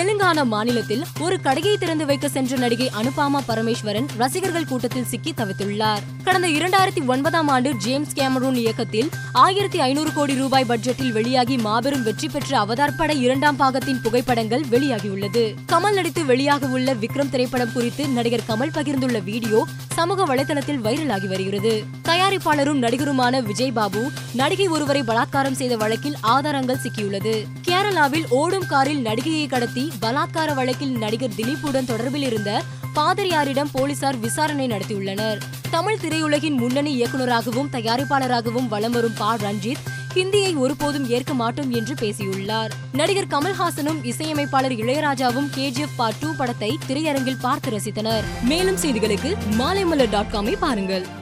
தெலுங்கானா மாநிலத்தில் ஒரு கடையை திறந்து வைக்க சென்ற நடிகை அனுபாமா பரமேஸ்வரன் ரசிகர்கள் கூட்டத்தில் சிக்கி தவித்துள்ளார். கடந்த இரண்டாயிரத்தி ஒன்பதாம் ஆண்டு ஜேம்ஸ் கேமரூன் இயக்கத்தில் ஆயிரத்தி ஐநூறு கோடி ரூபாய் பட்ஜெட்டில் வெளியாகி மாபெரும் வெற்றி பெற்ற அவதார் பட இரண்டாம் பாகத்தின் புகைப்படங்கள் வெளியாகியுள்ளது. கமல் நடித்து வெளியாக உள்ள விக்ரம் திரைப்படம் குறித்து நடிகர் கமல் பகிர்ந்துள்ள வீடியோ சமூக வலைதளத்தில் வைரலாகி வருகிறது. தயாரிப்பாளரும் நடிகருமான விஜய் பாபு நடிகை ஒருவரை பலாத்காரம் செய்த வழக்கில் ஆதாரங்கள் சிக்கியுள்ளது. கேரளாவில் ஓடும் காரில் நடிகையை கடத்தி பலாத்கார வழக்கில் நடிகர் திலீப்புடன் தொடர்பில் இருந்த பாதிரியாரிடம் போலீசார் விசாரணை நடத்தியுள்ளனர். தமிழ் திரையுலகின் முன்னணி இயக்குநராகவும் தயாரிப்பாளராகவும் வலம் வரும் பா. ரஞ்சித் ஹிந்தியை ஒருபோதும் ஏற்க மாட்டோம் என்று பேசியுள்ளார். நடிகர் கமல்ஹாசனும் இசையமைப்பாளர் இளையராஜாவும் கேஜிஎஃப் பார்ட் டூ படத்தை திரையரங்கில் பார்த்து ரசித்தனர். மேலும் செய்திகளுக்கு மாலைமலர் டாட் காமை பாருங்கள்.